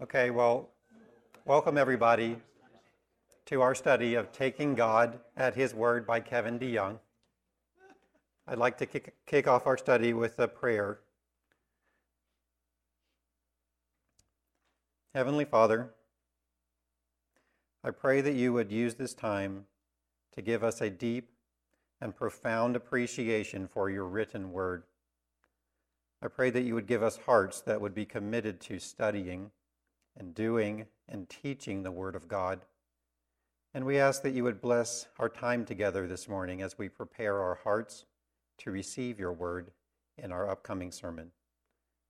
Okay, well, welcome everybody to our study of Taking God at His Word by Kevin DeYoung. I'd like to kick, kick off our study with a prayer. Heavenly Father, I pray that you would use this time to give us a deep and profound appreciation for your written word. I pray that you would give us hearts that would be committed to studying and doing and teaching the Word of God. And we ask that you would bless our time together this morning as we prepare our hearts to receive your Word in our upcoming sermon.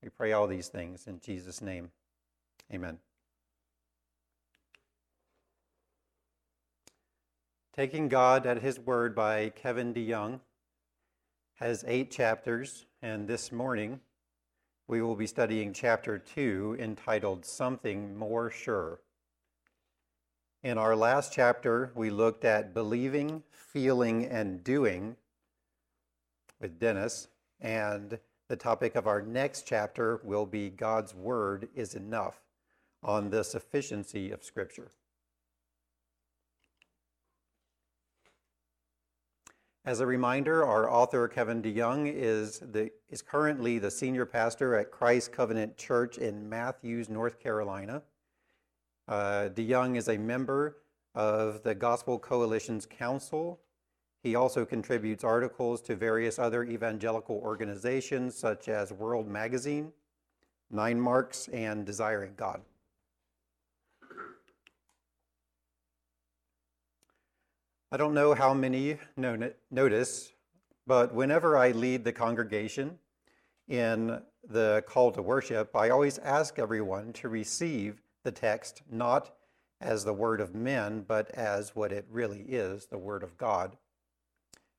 We pray all these things in Jesus' name. Amen. Taking God at His Word by Kevin DeYoung has eight chapters, and this morning we will be studying chapter 2 entitled Something More Sure. In our last chapter, we looked at believing, feeling, and doing with Dennis, and the topic of our next chapter will be God's Word is Enough on the sufficiency of Scripture. As a reminder, our author Kevin DeYoung is, the, is currently the senior pastor at Christ Covenant Church in Matthews, North Carolina. Uh, DeYoung is a member of the Gospel Coalition's Council. He also contributes articles to various other evangelical organizations such as World Magazine, Nine Marks, and Desiring God. I don't know how many notice, but whenever I lead the congregation in the call to worship, I always ask everyone to receive the text not as the word of men, but as what it really is, the word of God.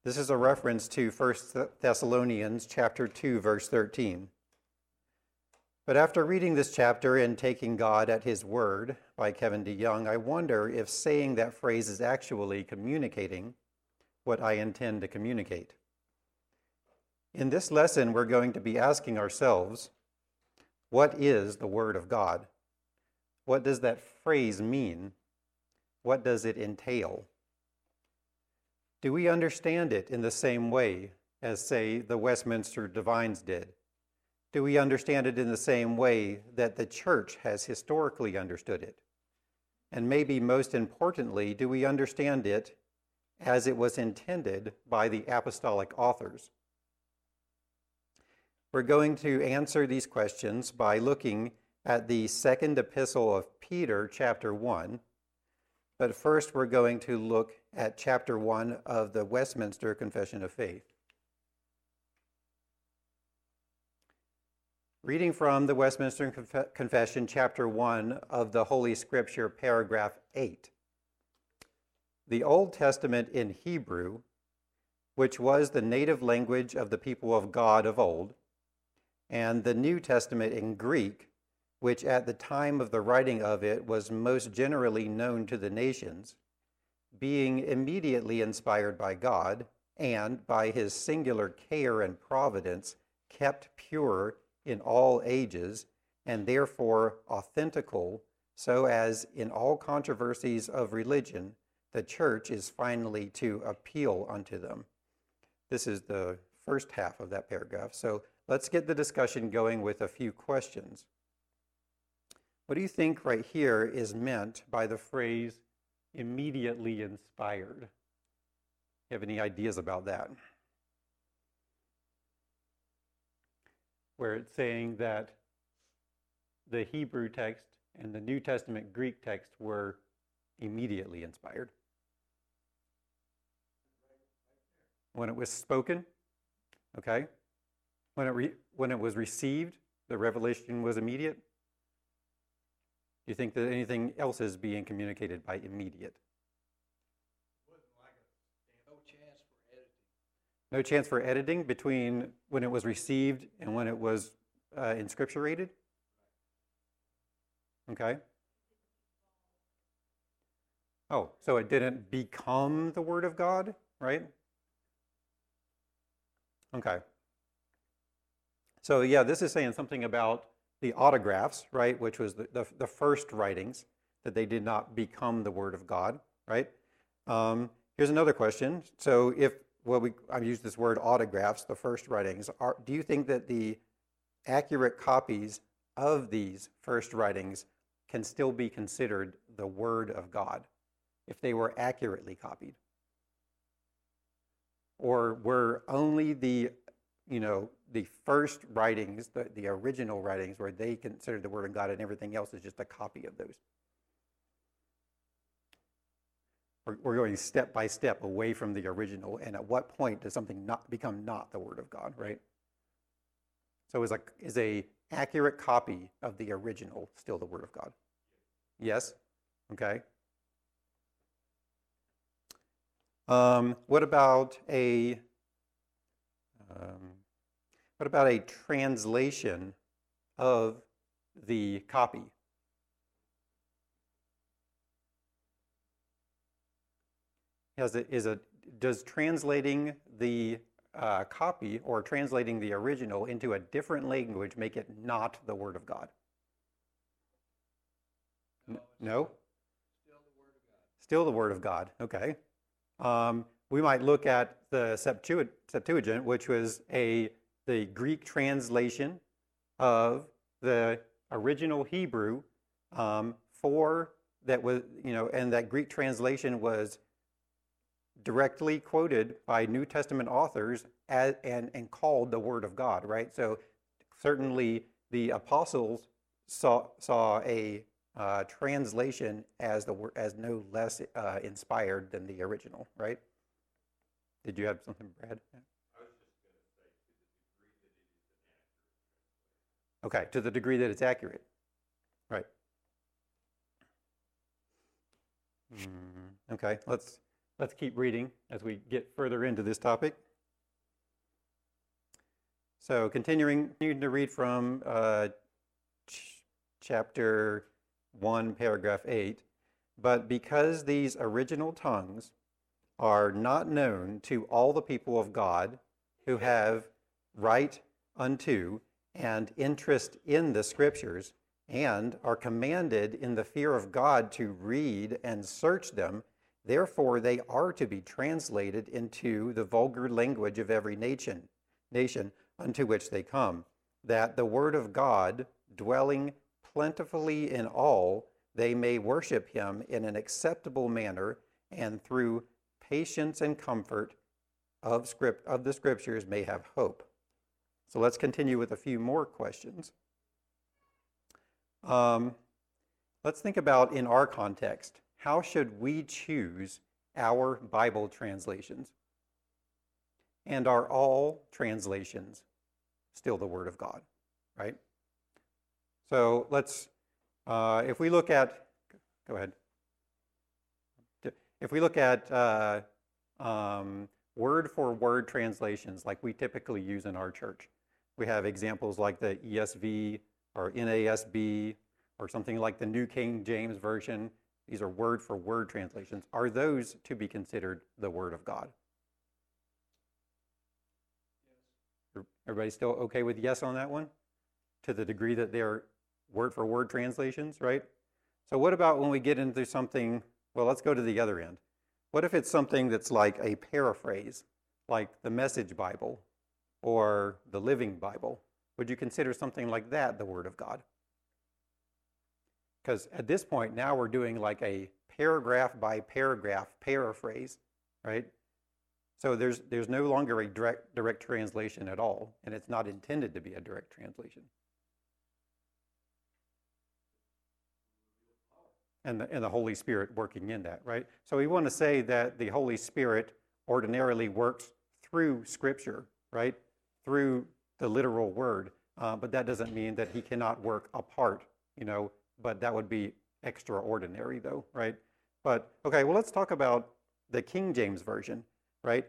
This is a reference to 1 Thessalonians chapter 2 verse 13. But after reading this chapter and taking God at his word by Kevin DeYoung, I wonder if saying that phrase is actually communicating what I intend to communicate. In this lesson, we're going to be asking ourselves, what is the Word of God? What does that phrase mean? What does it entail? Do we understand it in the same way as, say, the Westminster Divines did? Do we understand it in the same way that the church has historically understood it? And maybe most importantly, do we understand it as it was intended by the apostolic authors? We're going to answer these questions by looking at the second epistle of Peter, chapter 1. But first, we're going to look at chapter 1 of the Westminster Confession of Faith. Reading from the Westminster Confession, chapter 1 of the Holy Scripture, paragraph 8. The Old Testament in Hebrew, which was the native language of the people of God of old, and the New Testament in Greek, which at the time of the writing of it was most generally known to the nations, being immediately inspired by God and by his singular care and providence kept pure in all ages, and therefore authentical, so as in all controversies of religion, the church is finally to appeal unto them. This is the first half of that paragraph. So let's get the discussion going with a few questions. What do you think right here is meant by the phrase immediately inspired? You have any ideas about that? Where it's saying that the Hebrew text and the New Testament Greek text were immediately inspired. When it was spoken, okay? When it, re- when it was received, the revelation was immediate. Do you think that anything else is being communicated by immediate? No chance for editing between when it was received and when it was uh, inscripturated? Okay. Oh, so it didn't become the Word of God, right? Okay. So, yeah, this is saying something about the autographs, right, which was the, the, the, first writings, that they did not become the Word of God, right? Um, here's another question. So if, well, we, I've used this word autographs, the first writings, are, do you think that the accurate copies of these first writings can still be considered the Word of God if they were accurately copied? Or were only the, you know, the first writings, the, the original writings, where they considered the Word of God and everything else is just a copy of those? We're, going step by step away from the original, and at what point does something not become not the Word of God, right? So is a, is a accurate copy of the original still the Word of God? Yes? Okay. Um, what about a um, what about a translation of the copy? Is it, is it, does translating the uh, copy or translating the original into a different language make it not the Word of God? No? no? Still the Word of God. Still the Word of God, okay. Um, we might look at the Septuagint, which was a the Greek translation of the original Hebrew um, for that was you know, and that Greek translation was directly quoted by New Testament authors as, and, and called the Word of God, right? So certainly the apostles saw, saw a uh, translation as, the, as no less uh, inspired than the original, right? Did you have something, Brad? Okay, to the degree that it's accurate. Right. Mm, okay, let's Let's keep reading as we get further into this topic. So, continuing to read from uh, ch chapter 1, paragraph 8. But because these original tongues are not known to all the people of God who have right unto and interest in the Scriptures, and are commanded in the fear of God to read and search them, Therefore, they are to be translated into the vulgar language of every nation, nation unto which they come, that the word of God, dwelling plentifully in all, they may worship him in an acceptable manner, and through patience and comfort of script of the scriptures may have hope. So let's continue with a few more questions. Um, let's think about in our context how should we choose our Bible translations? And are all translations still the Word of God, right? So let's, uh, if we look at, go ahead. If we look at uh, um, word for word translations like we typically use in our church, we have examples like the ESV or NASB or something like the New King James Version these are word for word translations. Are those to be considered the Word of God? Yes. Everybody still okay with yes on that one? To the degree that they're word for word translations, right? So, what about when we get into something? Well, let's go to the other end. What if it's something that's like a paraphrase, like the Message Bible or the Living Bible? Would you consider something like that the Word of God? Because at this point, now we're doing like a paragraph by paragraph paraphrase, right? So there's, there's no longer a direct, direct translation at all, and it's not intended to be a direct translation. And the, and the Holy Spirit working in that, right? So we want to say that the Holy Spirit ordinarily works through Scripture, right? Through the literal word. Uh, but that doesn't mean that he cannot work apart, you know, but that would be extraordinary though, right? But okay, well, let's talk about the King James Version, right?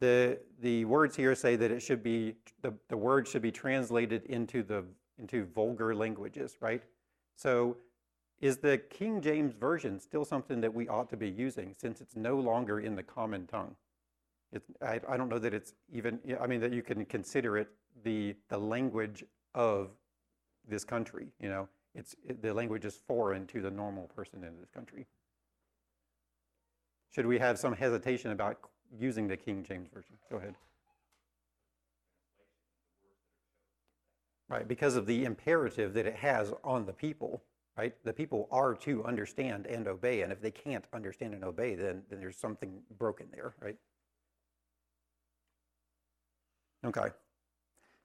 The, the words here say that it should be, the, the word should be translated into, the, into vulgar languages, right? So is the King James Version still something that we ought to be using since it's no longer in the common tongue? It's, I, I don't know that it's even, I mean, that you can consider it the, the language of this country. You know, it's it, the language is foreign to the normal person in this country. Should we have some hesitation about using the King James version? Go ahead. Right, because of the imperative that it has on the people, right? The people are to understand and obey, and if they can't understand and obey, then, then there's something broken there, right? Okay.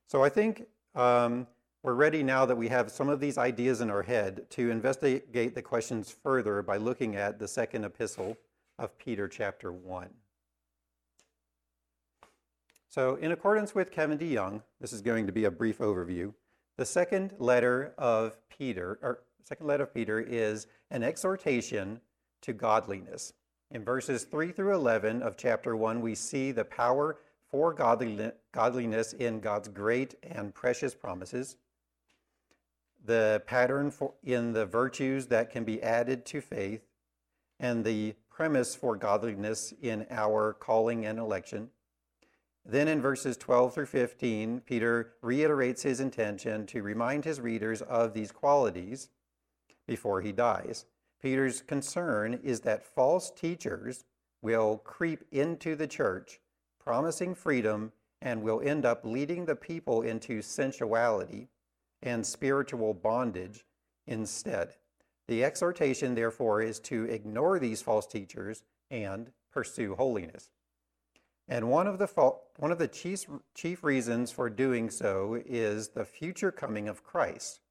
So I think um, we're ready now that we have some of these ideas in our head to investigate the questions further by looking at the second epistle of Peter, chapter 1. So, in accordance with Kevin DeYoung, this is going to be a brief overview. The second letter of Peter, or second letter of Peter, is an exhortation to godliness. In verses 3 through 11 of chapter 1, we see the power for godliness in God's great and precious promises, the pattern for, in the virtues that can be added to faith, and the premise for godliness in our calling and election. Then in verses 12 through 15, Peter reiterates his intention to remind his readers of these qualities before he dies. Peter's concern is that false teachers will creep into the church, promising freedom, and will end up leading the people into sensuality and spiritual bondage instead. The exhortation, therefore, is to ignore these false teachers and pursue holiness. And one of the, one of the chief, chief reasons for doing so is the future coming of Christ.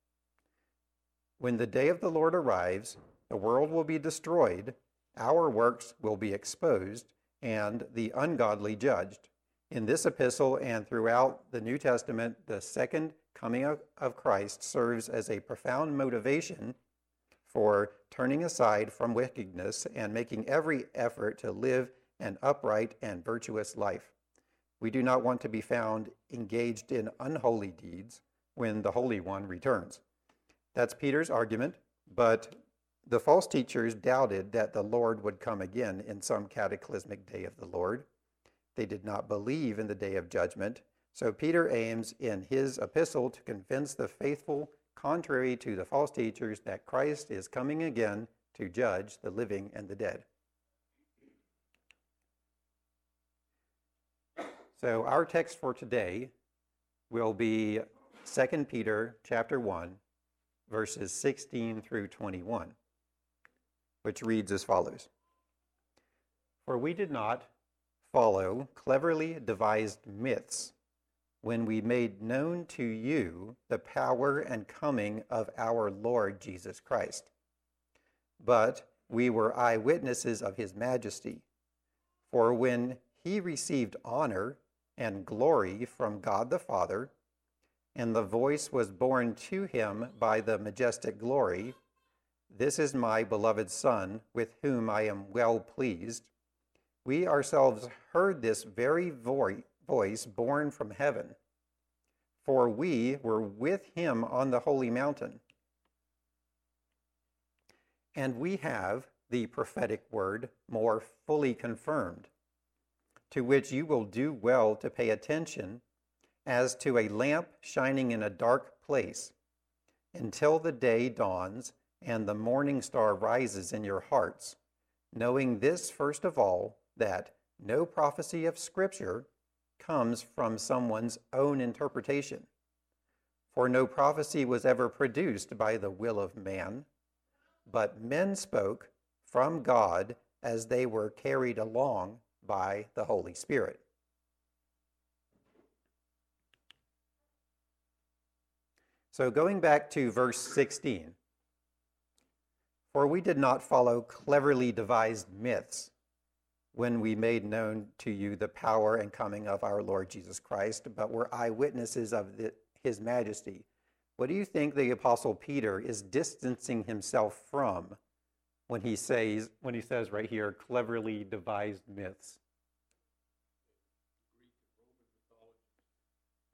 When the day of the Lord arrives, the world will be destroyed, our works will be exposed, and the ungodly judged. In this epistle and throughout the New Testament, the second coming of Christ serves as a profound motivation for turning aside from wickedness and making every effort to live an upright and virtuous life. We do not want to be found engaged in unholy deeds when the Holy One returns. That's Peter's argument, but the false teachers doubted that the Lord would come again in some cataclysmic day of the Lord. They did not believe in the day of judgment. So Peter aims in his epistle to convince the faithful, contrary to the false teachers, that Christ is coming again to judge the living and the dead. So our text for today will be 2 Peter chapter 1 verses 16 through 21 which reads as follows For we did not follow cleverly devised myths when we made known to you the power and coming of our Lord Jesus Christ but we were eyewitnesses of his majesty for when he received honor and glory from God the Father, and the voice was borne to him by the majestic glory This is my beloved Son, with whom I am well pleased. We ourselves heard this very voice borne from heaven, for we were with him on the holy mountain. And we have the prophetic word more fully confirmed to which you will do well to pay attention as to a lamp shining in a dark place until the day dawns and the morning star rises in your hearts, knowing this first of all, that no prophecy of Scripture comes from someone's own interpretation. For no prophecy was ever produced by the will of man, but men spoke from God as they were carried along by the Holy Spirit. So, going back to verse 16, for we did not follow cleverly devised myths when we made known to you the power and coming of our Lord Jesus Christ, but were eyewitnesses of the, his majesty. What do you think the Apostle Peter is distancing himself from when he says when he says right here cleverly devised myths?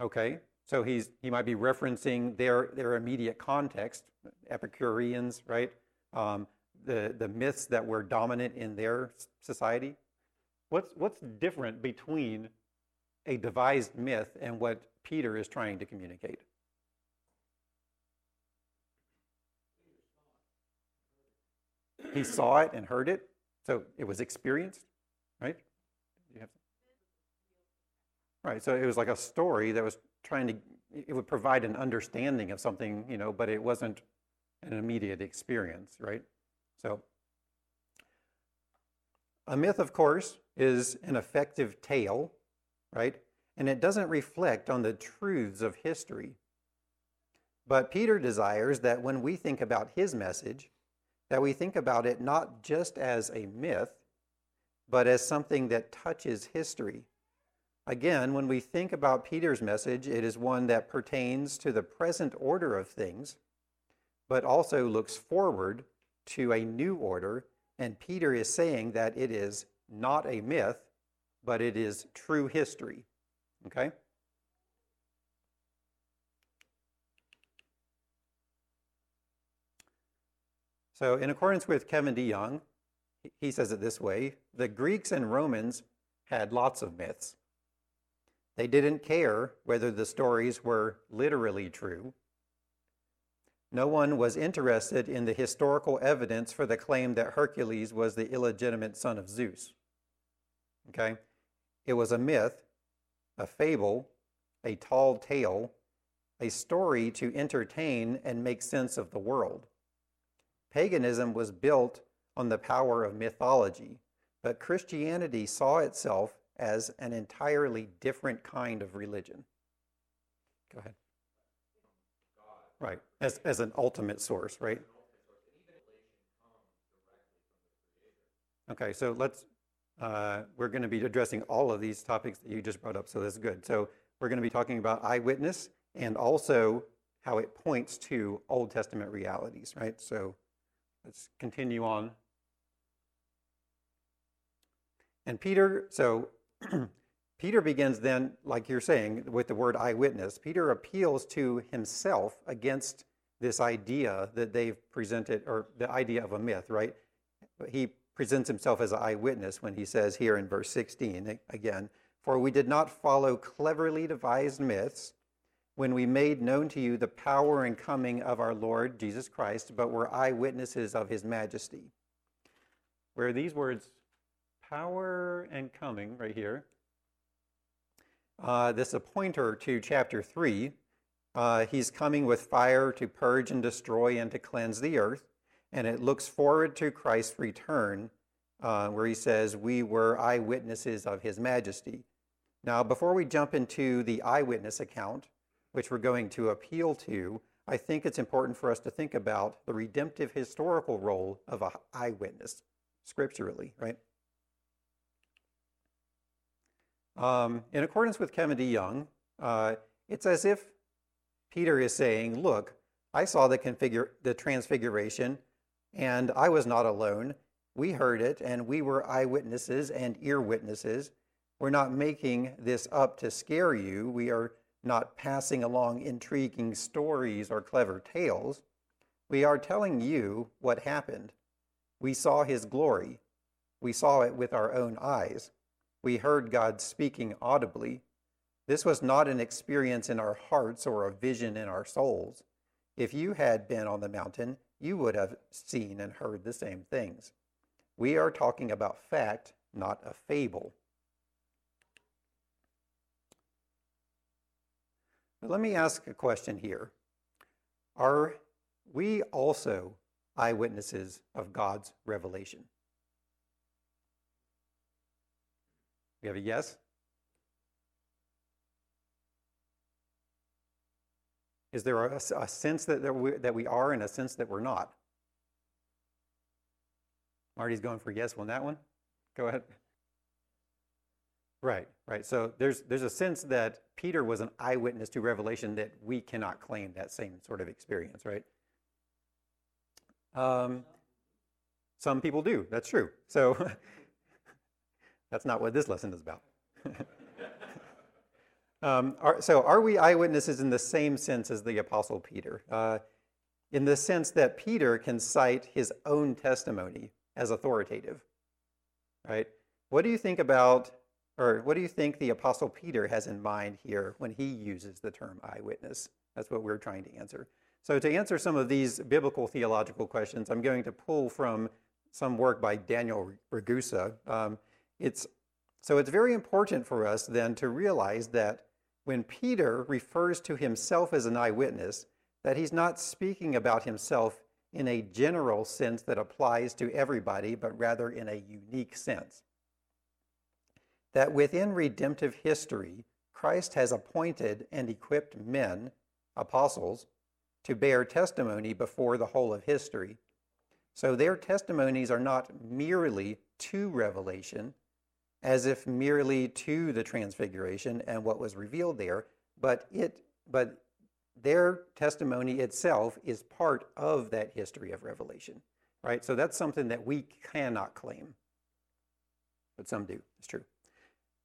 Okay so he's he might be referencing their their immediate context epicureans right? Um, the the myths that were dominant in their society What's, what's different between a devised myth and what Peter is trying to communicate? He saw it and heard it, so it was experienced, right? Right, so it was like a story that was trying to, it would provide an understanding of something, you know, but it wasn't an immediate experience, right? So, a myth, of course, is an effective tale, right? And it doesn't reflect on the truths of history. But Peter desires that when we think about his message, that we think about it not just as a myth, but as something that touches history. Again, when we think about Peter's message, it is one that pertains to the present order of things, but also looks forward to a new order. And Peter is saying that it is not a myth, but it is true history. Okay? So, in accordance with Kevin DeYoung, he says it this way the Greeks and Romans had lots of myths. They didn't care whether the stories were literally true. No one was interested in the historical evidence for the claim that Hercules was the illegitimate son of Zeus. Okay? It was a myth, a fable, a tall tale, a story to entertain and make sense of the world. Paganism was built on the power of mythology, but Christianity saw itself as an entirely different kind of religion. Go ahead. Right, as, as an ultimate source, right? Okay, so let's, uh, we're going to be addressing all of these topics that you just brought up, so that's good. So we're going to be talking about eyewitness and also how it points to Old Testament realities, right? So Let's continue on. And Peter, so Peter begins then, like you're saying, with the word eyewitness. Peter appeals to himself against this idea that they've presented, or the idea of a myth, right? He presents himself as an eyewitness when he says here in verse 16 again, For we did not follow cleverly devised myths when we made known to you the power and coming of our Lord Jesus Christ, but were eyewitnesses of his majesty. Where these words, power and coming, right here, uh, this a pointer to chapter 3. Uh, he's coming with fire to purge and destroy and to cleanse the earth. And it looks forward to Christ's return, uh, where he says, We were eyewitnesses of his majesty. Now, before we jump into the eyewitness account, which we're going to appeal to, I think it's important for us to think about the redemptive historical role of an eyewitness scripturally, right? Um, in accordance with Kevin DeYoung, uh, it's as if Peter is saying, Look, I saw the, configure, the transfiguration, and I was not alone. We heard it, and we were eyewitnesses and ear witnesses. We're not making this up to scare you. We are not passing along intriguing stories or clever tales. We are telling you what happened. We saw his glory. We saw it with our own eyes. We heard God speaking audibly. This was not an experience in our hearts or a vision in our souls. If you had been on the mountain, you would have seen and heard the same things. We are talking about fact, not a fable. But let me ask a question here. Are we also eyewitnesses of God's revelation? We have a yes? Is there a, a sense that, that we, that we are and a sense that we're not? Marty's going for yes on that one. Go ahead. Right, right. So there's there's a sense that Peter was an eyewitness to revelation that we cannot claim that same sort of experience, right? Um, some people do. That's true. So that's not what this lesson is about. um, are, so are we eyewitnesses in the same sense as the Apostle Peter? Uh, in the sense that Peter can cite his own testimony as authoritative, right? What do you think about or what do you think the Apostle Peter has in mind here when he uses the term eyewitness? That's what we're trying to answer. So, to answer some of these biblical theological questions, I'm going to pull from some work by Daniel Ragusa. Um, it's, so it's very important for us then to realize that when Peter refers to himself as an eyewitness, that he's not speaking about himself in a general sense that applies to everybody, but rather in a unique sense. That within redemptive history, Christ has appointed and equipped men, apostles, to bear testimony before the whole of history. So their testimonies are not merely to revelation, as if merely to the transfiguration and what was revealed there, but it but their testimony itself is part of that history of revelation. Right? So that's something that we cannot claim. But some do. It's true.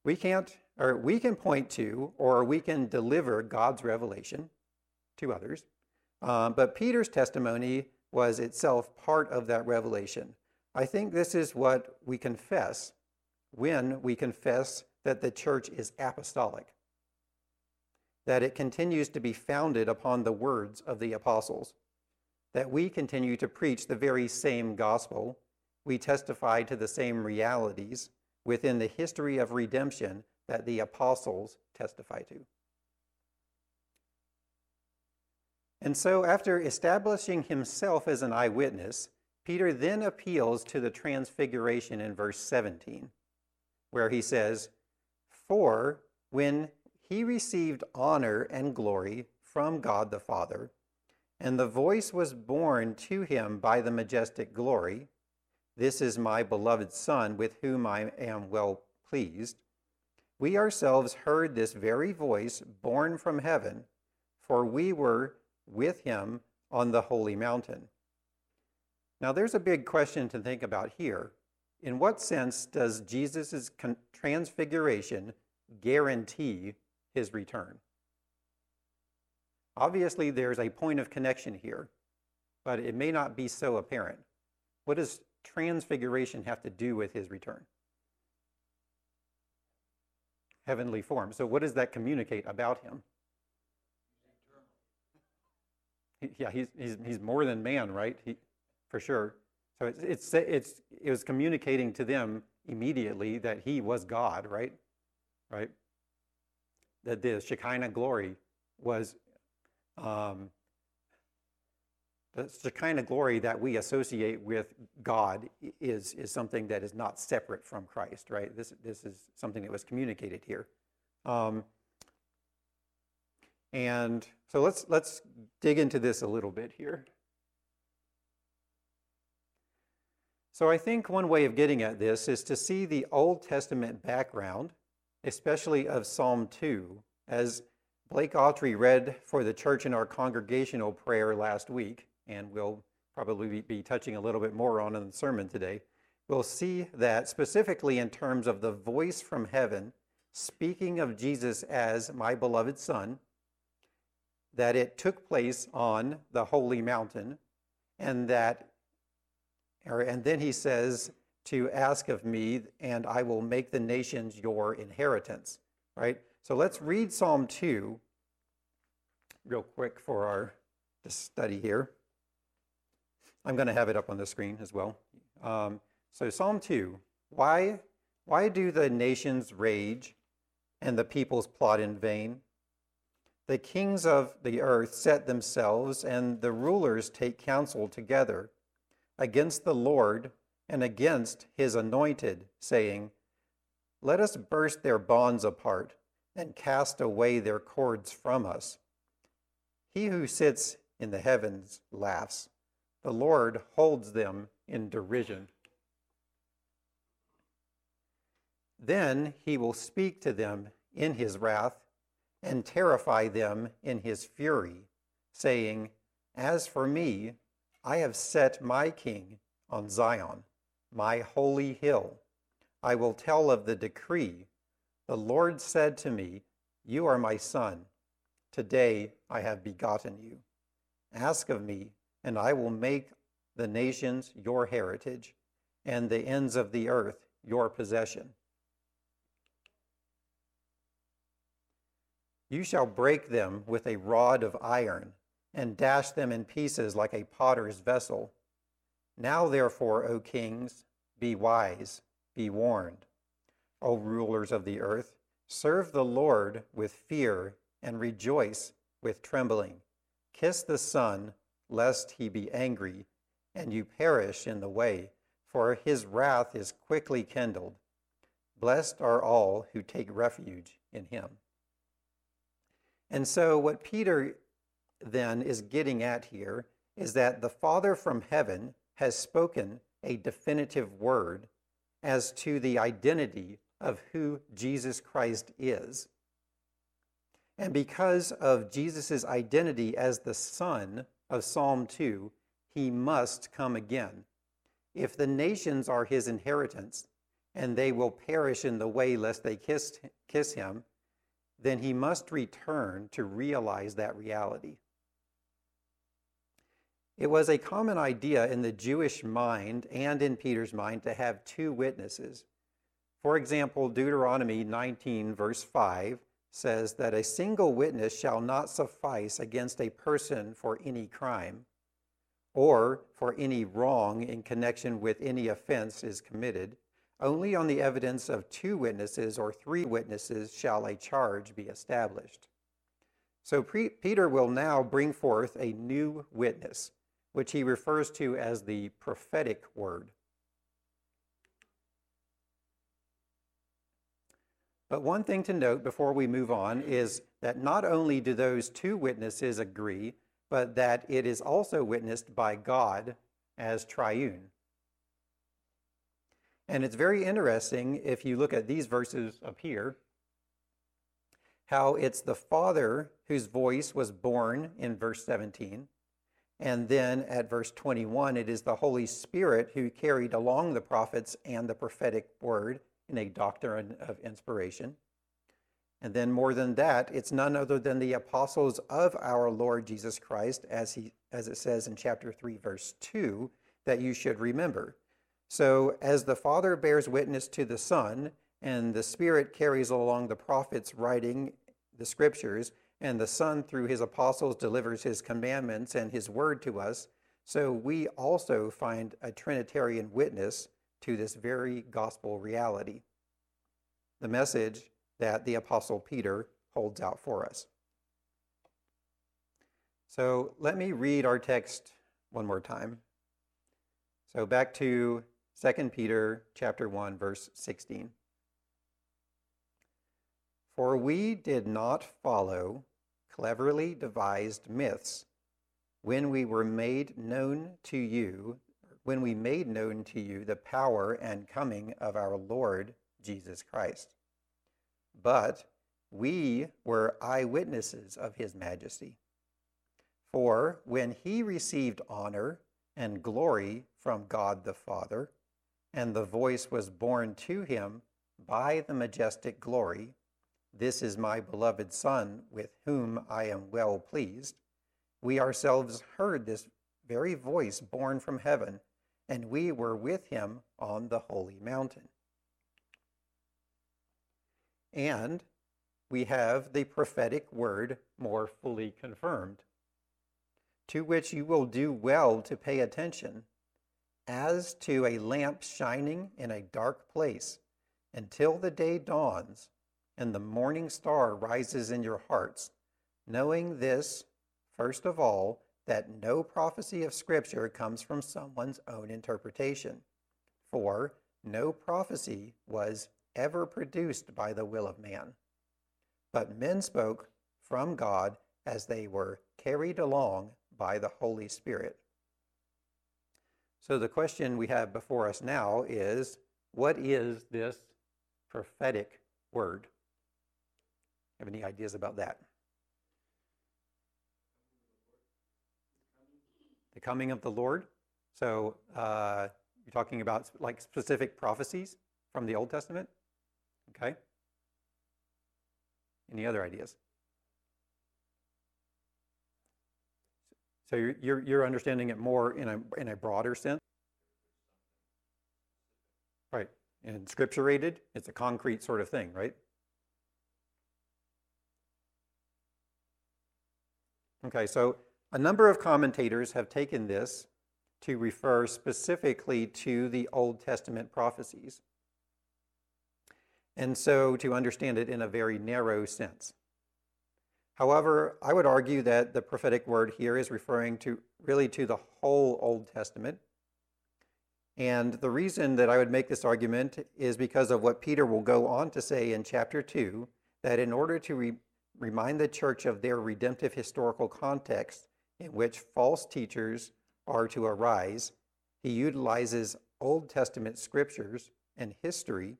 We can't or we can point to or we can deliver God's revelation to others um, but Peter's testimony was itself part of that revelation. I think this is what we confess when we confess that the church is apostolic, that it continues to be founded upon the words of the apostles, that we continue to preach the very same gospel, we testify to the same realities within the history of redemption that the apostles testify to. And so, after establishing himself as an eyewitness, Peter then appeals to the transfiguration in verse 17, where he says, For when he received honor and glory from God the Father, and the voice was borne to him by the majestic glory, This is my beloved Son, with whom I am well pleased. We ourselves heard this very voice borne from heaven, for we were with him on the holy mountain. Now, there's a big question to think about here. In what sense does Jesus' transfiguration guarantee his return? Obviously, there's a point of connection here, but it may not be so apparent. What does transfiguration have to do with his return? Heavenly form. So, what does that communicate about him? yeah, he's, he's, he's more than man, right? He, for sure. So it's, it's, it's, it was communicating to them immediately that he was God, right? Right? That the Shekinah glory was um, the Shekinah glory that we associate with God is, is something that is not separate from Christ, right? This, this is something that was communicated here. Um, and so let's, let's dig into this a little bit here. So I think one way of getting at this is to see the Old Testament background, especially of Psalm 2, as Blake Autry read for the church in our congregational prayer last week, and we'll probably be touching a little bit more on in the sermon today. We'll see that specifically in terms of the voice from heaven speaking of Jesus as my beloved Son, that it took place on the holy mountain, and that, and then he says, to ask of me, and I will make the nations your inheritance. Right? So let's read Psalm 2 real quick for our study here. I'm going to have it up on the screen as well. Um, so, Psalm 2 why, why do the nations rage and the peoples plot in vain? The kings of the earth set themselves, and the rulers take counsel together against the Lord and against his anointed, saying, Let us burst their bonds apart and cast away their cords from us. He who sits in the heavens laughs, the Lord holds them in derision. Then he will speak to them in his wrath and terrify them in his fury, saying, As for me, I have set my king on Zion, my holy hill. I will tell of the decree. The Lord said to me, You are my son. Today I have begotten you. Ask of me, and I will make the nations your heritage, and the ends of the earth your possession. You shall break them with a rod of iron and dash them in pieces like a potter's vessel. Now, therefore, O kings, be wise, be warned. O rulers of the earth, serve the Lord with fear and rejoice with trembling. Kiss the Son, lest he be angry and you perish in the way, for his wrath is quickly kindled. Blessed are all who take refuge in him. And so, what Peter then is getting at here is that the Father from heaven has spoken a definitive word as to the identity of who Jesus Christ is. And because of Jesus' identity as the Son of Psalm 2, he must come again. If the nations are his inheritance, and they will perish in the way lest they kiss, kiss him, then he must return to realize that reality. It was a common idea in the Jewish mind and in Peter's mind to have two witnesses. For example, Deuteronomy 19, verse 5 says that a single witness shall not suffice against a person for any crime or for any wrong in connection with any offense is committed. Only on the evidence of two witnesses or three witnesses shall a charge be established. So Peter will now bring forth a new witness, which he refers to as the prophetic word. But one thing to note before we move on is that not only do those two witnesses agree, but that it is also witnessed by God as triune. And it's very interesting if you look at these verses up here, how it's the Father whose voice was born in verse 17. And then at verse 21, it is the Holy Spirit who carried along the prophets and the prophetic word in a doctrine of inspiration. And then more than that, it's none other than the apostles of our Lord Jesus Christ, as he as it says in chapter 3, verse 2, that you should remember. So as the Father bears witness to the Son, and the Spirit carries along the prophets writing the scriptures, and the Son through his apostles delivers his commandments and his word to us, so we also find a Trinitarian witness to this very gospel reality. The message that the Apostle Peter holds out for us. So let me read our text one more time. So back to 2 Peter chapter 1 verse 16. For we did not follow cleverly devised myths when we were made known to you when we made known to you the power and coming of our Lord Jesus Christ but we were eyewitnesses of his majesty. For when he received honor and glory from God the Father, and the voice was borne to him by the majestic glory, This is my beloved Son, with whom I am well pleased, we ourselves heard this very voice borne from heaven, and we were with him on the holy mountain. And we have the prophetic word more fully confirmed, to which you will do well to pay attention, as to a lamp shining in a dark place, until the day dawns and the morning star rises in your hearts, knowing this, first of all, that no prophecy of Scripture comes from someone's own interpretation. For no prophecy was ever produced by the will of man. But men spoke from God as they were carried along by the Holy Spirit. So the question we have before us now is what is this prophetic word? Have any ideas about that? The coming of the Lord. So uh, you're talking about like specific prophecies from the Old Testament? Okay? Any other ideas? So you're, you're, understanding it more in a, in a broader sense? Right. Inscripturated, it's a concrete sort of thing, right? Okay, so a number of commentators have taken this to refer specifically to the Old Testament prophecies. And so to understand it in a very narrow sense. However, I would argue that the prophetic word here is referring to really to the whole Old Testament. And the reason that I would make this argument is because of what Peter will go on to say in chapter 2 that in order to re- remind the church of their redemptive historical context in which false teachers are to arise, he utilizes Old Testament scriptures and history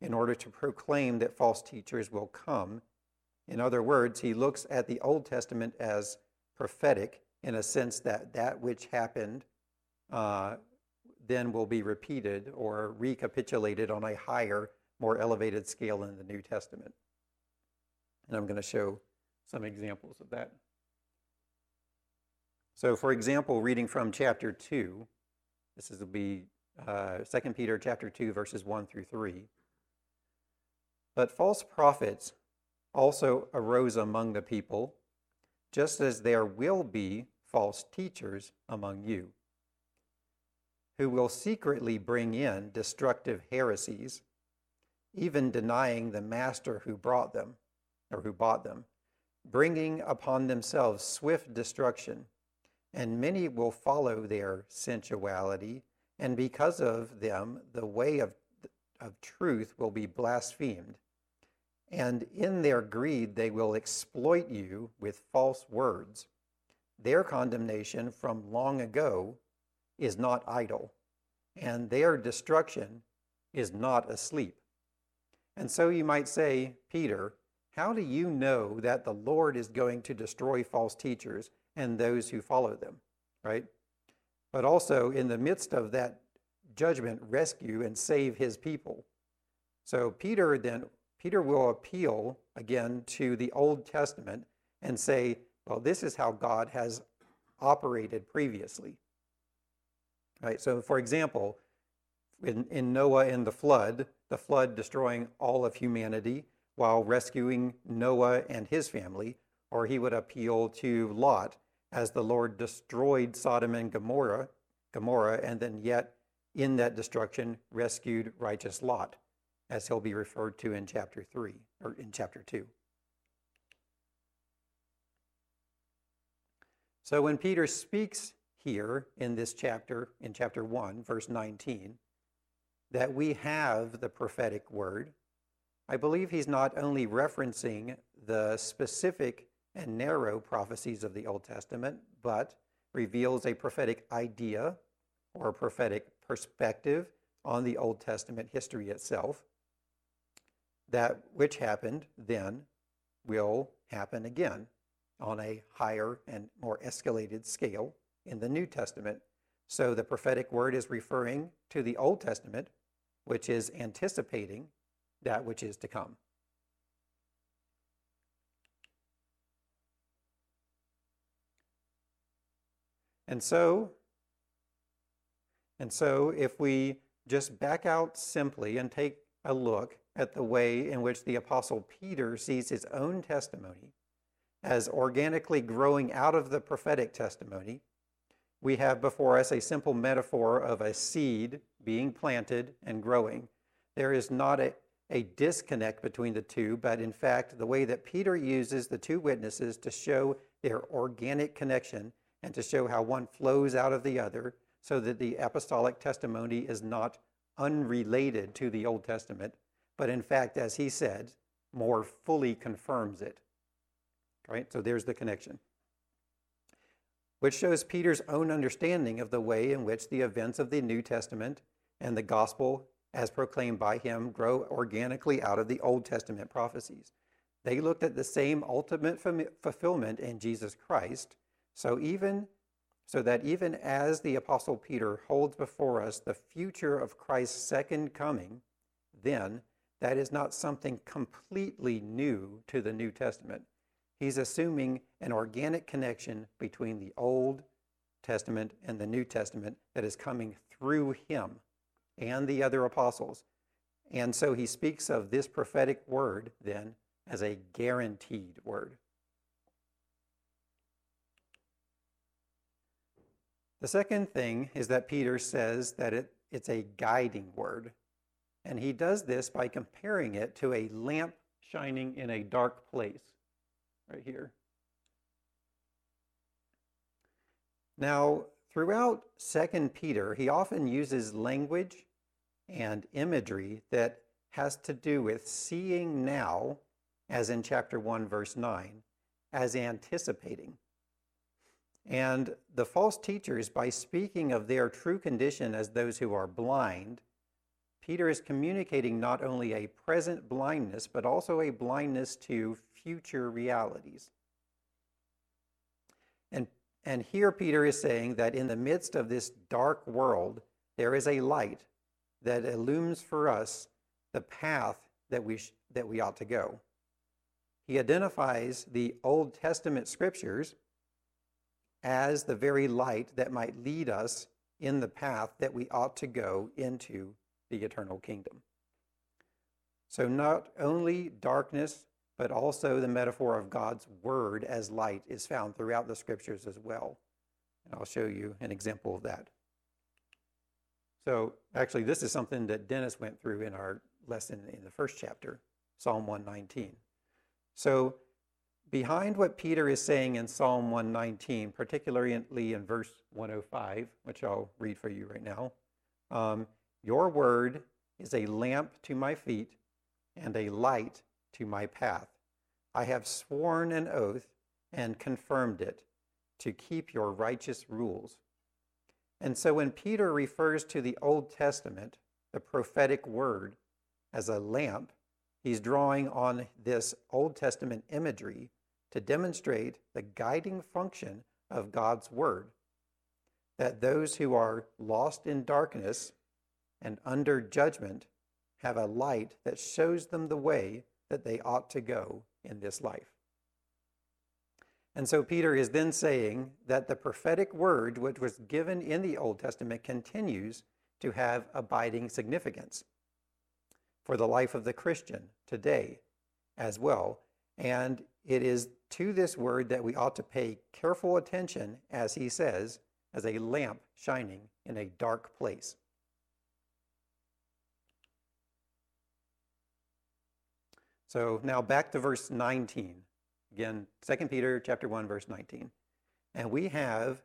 in order to proclaim that false teachers will come. In other words, he looks at the Old Testament as prophetic in a sense that that which happened uh, then will be repeated or recapitulated on a higher, more elevated scale in the New Testament. And I'm going to show some examples of that. So, for example, reading from chapter 2, this will be uh, 2 Peter chapter 2, verses 1 through 3. But false prophets also arose among the people, just as there will be false teachers among you, who will secretly bring in destructive heresies, even denying the master who brought them or who bought them, bringing upon themselves swift destruction. And many will follow their sensuality, and because of them, the way of, of truth will be blasphemed. And in their greed, they will exploit you with false words. Their condemnation from long ago is not idle, and their destruction is not asleep. And so you might say, Peter, how do you know that the Lord is going to destroy false teachers and those who follow them, right? But also, in the midst of that judgment, rescue and save his people. So Peter then Peter will appeal again to the Old Testament and say, well, this is how God has operated previously. Right? So, for example, in, in Noah and the flood, the flood destroying all of humanity while rescuing Noah and his family, or he would appeal to Lot as the Lord destroyed Sodom and Gomorrah, Gomorrah, and then yet in that destruction rescued righteous Lot, as he'll be referred to in chapter 3 or in chapter 2. So when Peter speaks here in this chapter, in chapter 1, verse 19, that we have the prophetic word, I believe he's not only referencing the specific and narrow prophecies of the Old Testament, but reveals a prophetic idea or a prophetic perspective on the Old Testament history itself. That which happened then will happen again on a higher and more escalated scale in the New Testament. So the prophetic word is referring to the Old Testament, which is anticipating that which is to come. And so, and so if we just back out simply and take a look at the way in which the apostle Peter sees his own testimony as organically growing out of the prophetic testimony, we have before us a simple metaphor of a seed being planted and growing. There is not a, a disconnect between the two, but in fact, the way that Peter uses the two witnesses to show their organic connection and to show how one flows out of the other so that the apostolic testimony is not unrelated to the Old Testament, but in fact, as he said, more fully confirms it. Right? So there's the connection. Which shows Peter's own understanding of the way in which the events of the New Testament and the gospel, as proclaimed by him, grow organically out of the Old Testament prophecies. They looked at the same ultimate fulfillment in Jesus Christ so even so that even as the apostle Peter holds before us the future of Christ's second coming, then that is not something completely new to the New Testament. He's assuming an organic connection between the Old Testament and the New Testament that is coming through him and the other apostles. And so he speaks of this prophetic word then as a guaranteed word. The second thing is that Peter says that it, it's a guiding word. And he does this by comparing it to a lamp shining in a dark place, right here. Now, throughout 2 Peter, he often uses language and imagery that has to do with seeing now, as in chapter 1, verse 9, as anticipating. And the false teachers, by speaking of their true condition as those who are blind, Peter is communicating not only a present blindness, but also a blindness to future realities. And, and here Peter is saying that in the midst of this dark world, there is a light that illumines for us the path that we, sh- that we ought to go. He identifies the Old Testament scriptures as the very light that might lead us in the path that we ought to go into the eternal kingdom. So, not only darkness, but also the metaphor of God's word as light is found throughout the scriptures as well. And I'll show you an example of that. So, actually, this is something that Dennis went through in our lesson in the first chapter, Psalm 119. So, behind what Peter is saying in Psalm 119, particularly in verse 105, which I'll read for you right now, um, your word is a lamp to my feet and a light to my path. I have sworn an oath and confirmed it to keep your righteous rules. And so when Peter refers to the Old Testament, the prophetic word, as a lamp, he's drawing on this Old Testament imagery to demonstrate the guiding function of God's word. That those who are lost in darkness and under judgment have a light that shows them the way that they ought to go in this life. And so Peter is then saying that the prophetic word, which was given in the Old Testament, continues to have abiding significance for the life of the Christian today as well. And it is to this word that we ought to pay careful attention, as he says, as a lamp shining in a dark place. So now back to verse 19. Again, 2 Peter chapter 1 verse 19. And we have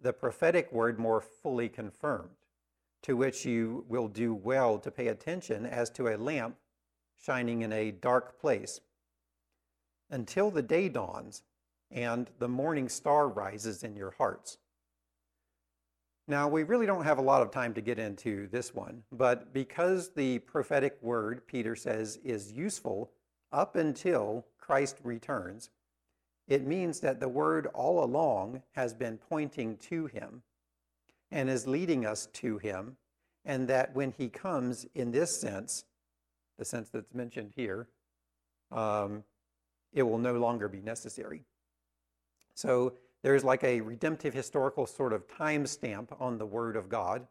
the prophetic word more fully confirmed, to which you will do well to pay attention as to a lamp shining in a dark place until the day dawns and the morning star rises in your hearts. Now, we really don't have a lot of time to get into this one, but because the prophetic word, Peter says, is useful up until Christ returns, it means that the word all along has been pointing to him and is leading us to him, and that when he comes in this sense, the sense that's mentioned here, um, it will no longer be necessary. So there's like a redemptive historical sort of time stamp on the Word of God,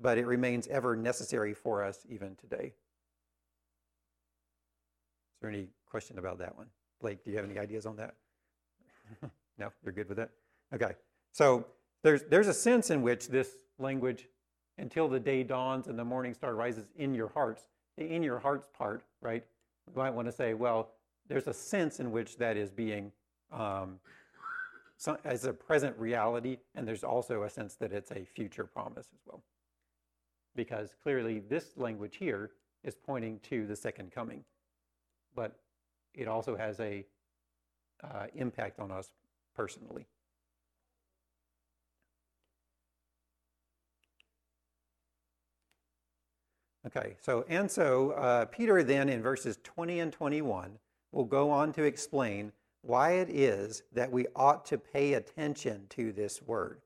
but it remains ever necessary for us even today. Is there any question about that one? Blake, do you have any ideas on that? no, you're good with that? Okay. So there's, there's a sense in which this language, until the day dawns and the morning star rises in your hearts, the in your hearts part, right? We might want to say, well, there's a sense in which that is being um, as a present reality, and there's also a sense that it's a future promise as well. Because clearly, this language here is pointing to the second coming but it also has a uh, impact on us personally. Okay, so and so uh, Peter then in verses 20 and 21 will go on to explain why it is that we ought to pay attention to this word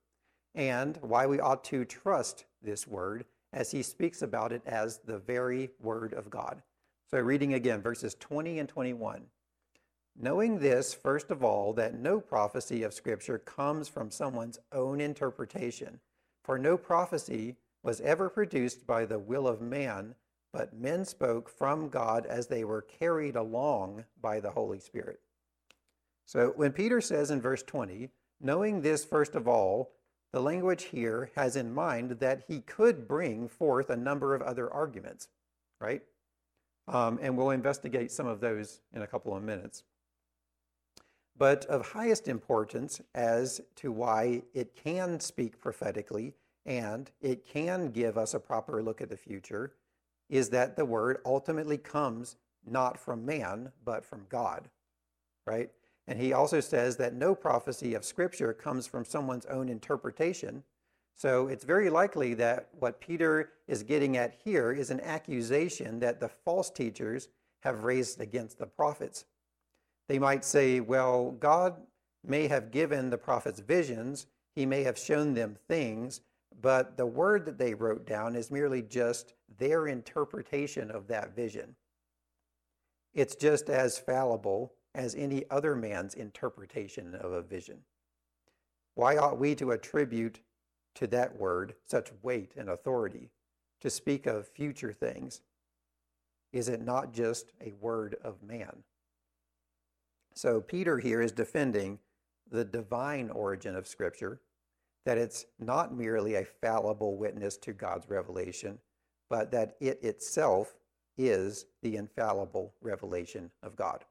and why we ought to trust this word as he speaks about it as the very word of God. So, reading again, verses 20 and 21. Knowing this, first of all, that no prophecy of Scripture comes from someone's own interpretation, for no prophecy was ever produced by the will of man, but men spoke from God as they were carried along by the Holy Spirit. So, when Peter says in verse 20, knowing this, first of all, the language here has in mind that he could bring forth a number of other arguments, right? Um, and we'll investigate some of those in a couple of minutes. But of highest importance as to why it can speak prophetically and it can give us a proper look at the future is that the word ultimately comes not from man, but from God, right? And he also says that no prophecy of Scripture comes from someone's own interpretation. So it's very likely that what Peter is getting at here is an accusation that the false teachers have raised against the prophets. They might say, well, God may have given the prophets visions, he may have shown them things, but the word that they wrote down is merely just their interpretation of that vision. It's just as fallible as any other man's interpretation of a vision. Why ought we to attribute to that word such weight and authority to speak of future things? Is it not just a word of man? So, Peter here is defending the divine origin of Scripture, that it's not merely a fallible witness to God's revelation, but that it itself is the infallible revelation of God.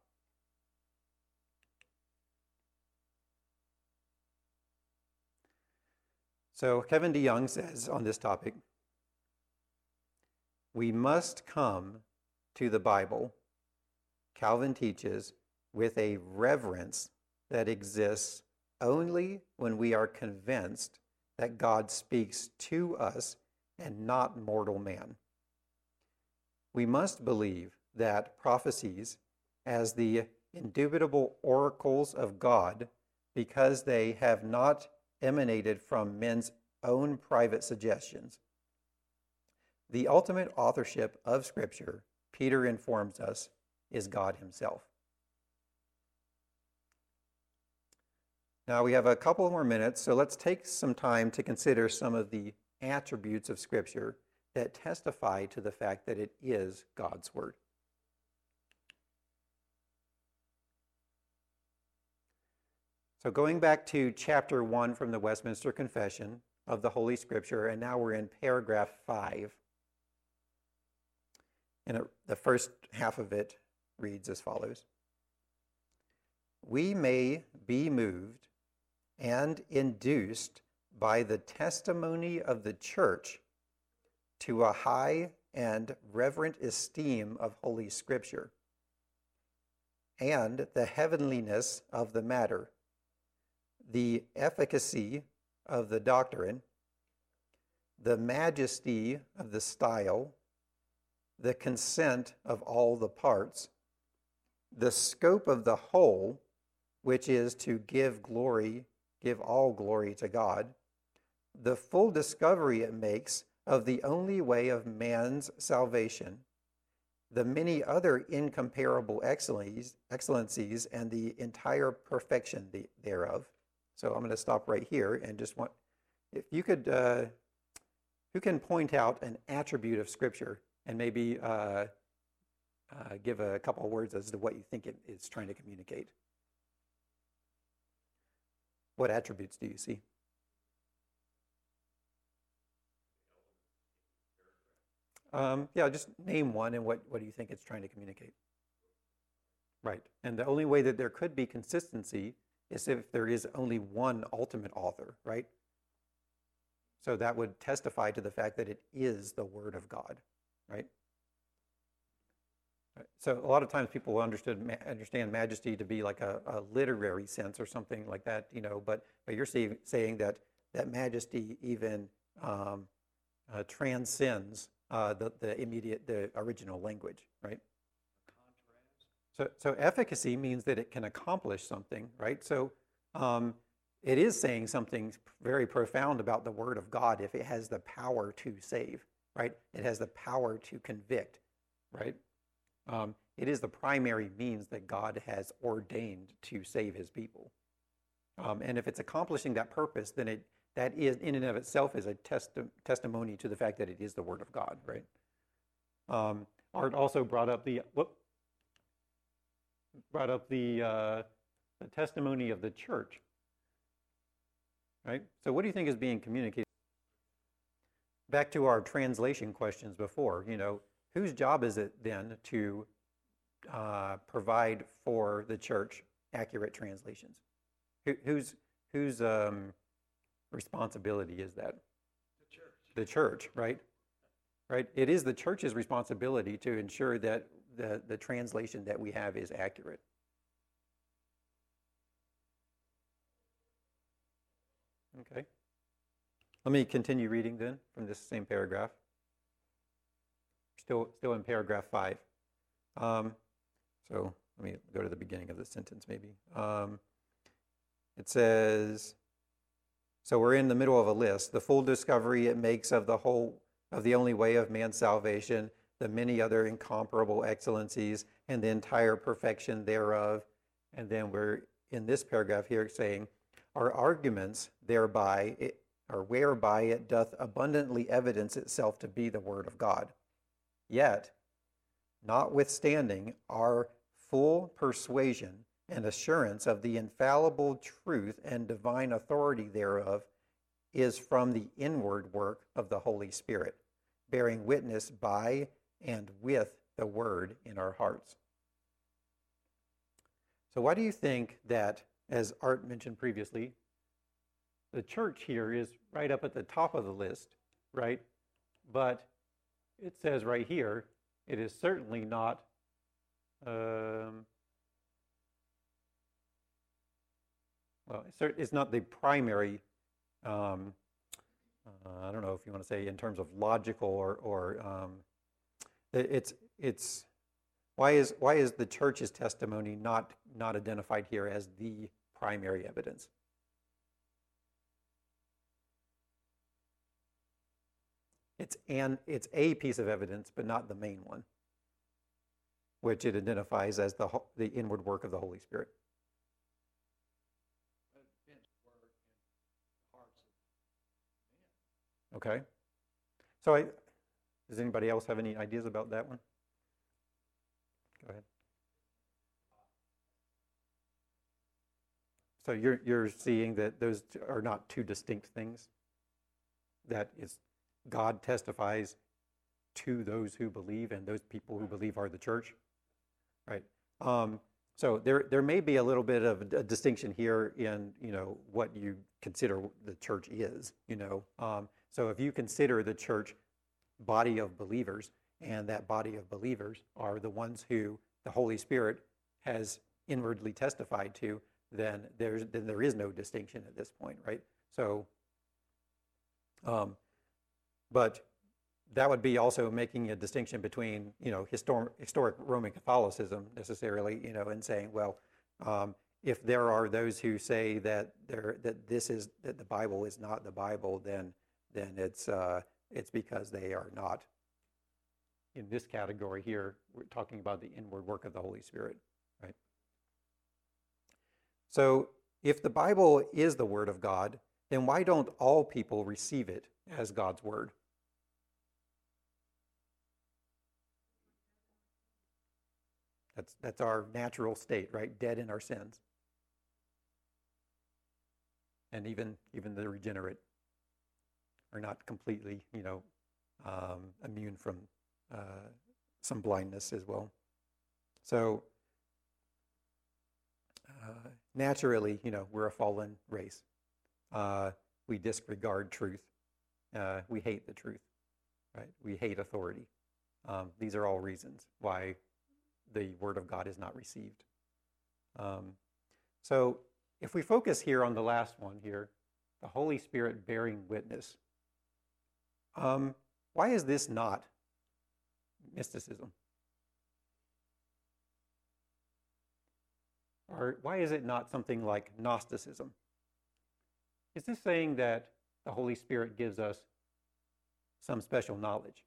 So, Kevin DeYoung says on this topic we must come to the Bible, Calvin teaches, with a reverence that exists only when we are convinced that God speaks to us and not mortal man. We must believe that prophecies, as the indubitable oracles of God, because they have not emanated from men's own private suggestions. The ultimate authorship of Scripture, Peter informs us, is God Himself. Now we have a couple more minutes, so let's take some time to consider some of the attributes of Scripture that testify to the fact that it is God's Word. So, going back to chapter 1 from the Westminster Confession of the Holy Scripture, and now we're in paragraph 5. And the first half of it reads as follows We may be moved and induced by the testimony of the church to a high and reverent esteem of Holy Scripture and the heavenliness of the matter the efficacy of the doctrine, the majesty of the style, the consent of all the parts, the scope of the whole, which is to give glory, give all glory to God, the full discovery it makes of the only way of man's salvation, the many other incomparable excellencies, and the entire perfection thereof so I'm going to stop right here and just want, if you could, uh, who can point out an attribute of Scripture and maybe uh, uh, give a couple of words as to what you think it is trying to communicate? What attributes do you see? Um, yeah, just name one and what, what do you think it's trying to communicate? Right. And the only way that there could be consistency is if there is only one ultimate author, right? So that would testify to the fact that it is the Word of God, right? So a lot of times people understood understand majesty to be like a, a literary sense or something like that, you know. But but you're saying that that majesty even um, uh, transcends uh, the the immediate the original language, right? So, so efficacy means that it can accomplish something, right? So um, it is saying something very profound about the Word of God if it has the power to save, right? It has the power to convict, right? Um, it is the primary means that God has ordained to save His people. Um, and if it's accomplishing that purpose, then it that is in and of itself is a testi- testimony to the fact that it is the Word of God, right? Um, Art also brought up the whoop, brought up the, uh, the testimony of the church. right? So, what do you think is being communicated? Back to our translation questions before, you know, whose job is it then to uh, provide for the church accurate translations? Who, whose whose um, responsibility is that? The church. The church, right? Right. It is the church's responsibility to ensure that the, the translation that we have is accurate. Okay. Let me continue reading then from this same paragraph. Still, still in paragraph five. Um, so let me go to the beginning of the sentence, maybe. Um, it says, so we're in the middle of a list. The full discovery it makes of the whole of the only way of man's salvation, the many other incomparable excellencies, and the entire perfection thereof. And then we're in this paragraph here saying, our arguments thereby, it, or whereby it doth abundantly evidence itself to be the word of God. Yet, notwithstanding our full persuasion and assurance of the infallible truth and divine authority thereof is from the inward work of the Holy Spirit, bearing witness by and with the word in our hearts. So, why do you think that, as Art mentioned previously, the church here is right up at the top of the list, right? But it says right here, it is certainly not. Um, well, it's not the primary. Um, uh, I don't know if you want to say in terms of logical or, or um, it's it's why is why is the church's testimony not not identified here as the primary evidence? It's an it's a piece of evidence, but not the main one, which it identifies as the the inward work of the Holy Spirit. Okay. So I, does anybody else have any ideas about that one? Go ahead. So you're, you're seeing that those are not two distinct things? That is, God testifies to those who believe, and those people who believe are the church? Right. Um, so there, there may be a little bit of a distinction here in, you know, what you consider the church is, you know. Um, so if you consider the church body of believers, and that body of believers are the ones who the Holy Spirit has inwardly testified to, then there's then there is no distinction at this point, right? So, um, but that would be also making a distinction between you know historic, historic Roman Catholicism necessarily, you know, and saying, well, um, if there are those who say that there that this is that the Bible is not the Bible, then then it's uh, it's because they are not in this category here. We're talking about the inward work of the Holy Spirit, right? So, if the Bible is the Word of God, then why don't all people receive it as God's Word? That's, that's our natural state, right? Dead in our sins. And even, even the regenerate are not completely, you know, um, immune from uh, some blindness as well. So uh, naturally, you know, we're a fallen race. Uh, we disregard truth. Uh, we hate the truth, right? We hate authority. Um, these are all reasons why the Word of God is not received. Um, so if we focus here on the last one here, the Holy Spirit bearing witness um, why is this not mysticism? Or why is it not something like Gnosticism? Is this saying that the Holy Spirit gives us some special knowledge?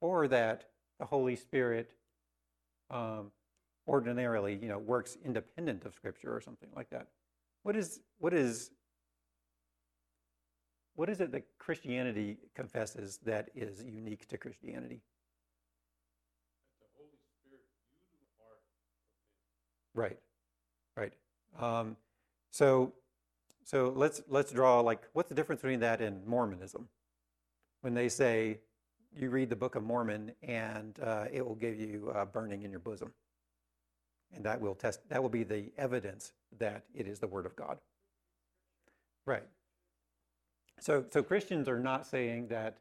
Or that the Holy Spirit um, ordinarily, you know, works independent of Scripture or something like that? What is, what is what is it that Christianity confesses that is unique to Christianity? Right, right. Um, so So let's let's draw like what's the difference between that and Mormonism? When they say you read the Book of Mormon and uh, it will give you uh, burning in your bosom, and that will test that will be the evidence that it is the Word of God. Right. So so Christians are not saying that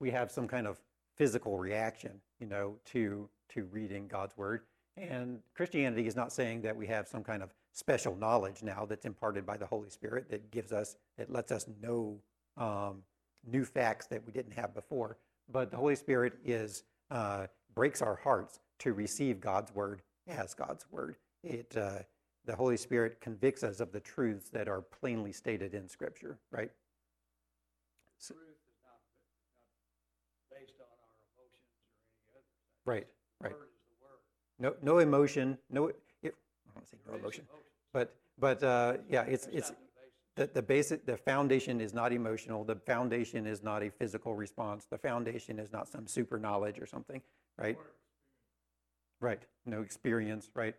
we have some kind of physical reaction, you know, to to reading God's Word. And Christianity is not saying that we have some kind of special knowledge now that's imparted by the Holy Spirit that gives us, that lets us know um, new facts that we didn't have before. But the Holy Spirit is uh, breaks our hearts to receive God's word as God's word. It uh, the Holy Spirit convicts us of the truths that are plainly stated in Scripture. Right. Truth is not, not based on our emotions or any other thing. Right. Right. Word is the word. No no emotion. No. It, I don't say no There is emotion. emotion. But but uh, yeah, it's That's it's not the basis. the, the basic the foundation is not emotional the foundation is not a physical response the foundation is not some super knowledge or something right right no experience right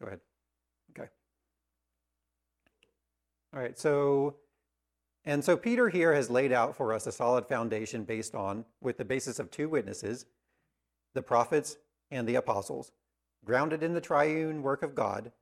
go ahead okay all right so and so peter here has laid out for us a solid foundation based on with the basis of two witnesses the prophets and the apostles grounded in the triune work of god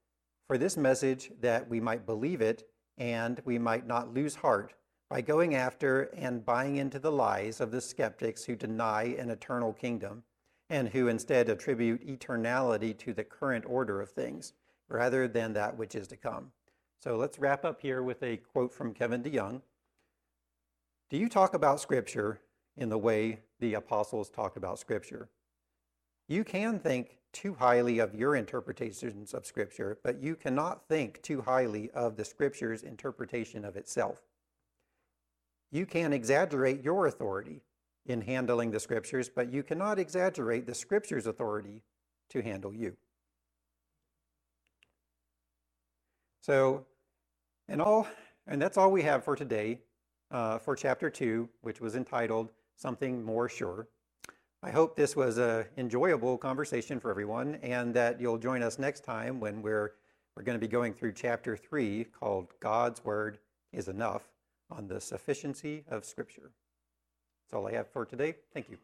for this message that we might believe it and we might not lose heart by going after and buying into the lies of the skeptics who deny an eternal kingdom and who instead attribute eternality to the current order of things rather than that which is to come. So let's wrap up here with a quote from Kevin DeYoung. Do you talk about Scripture in the way the apostles talked about Scripture? You can think too highly of your interpretations of Scripture, but you cannot think too highly of the Scripture's interpretation of itself. You can exaggerate your authority in handling the Scriptures, but you cannot exaggerate the Scripture's authority to handle you. So, and all, and that's all we have for today uh, for chapter two, which was entitled "Something More Sure." I hope this was an enjoyable conversation for everyone, and that you'll join us next time when we're we're going to be going through chapter three, called "God's Word is Enough," on the sufficiency of Scripture. That's all I have for today. Thank you.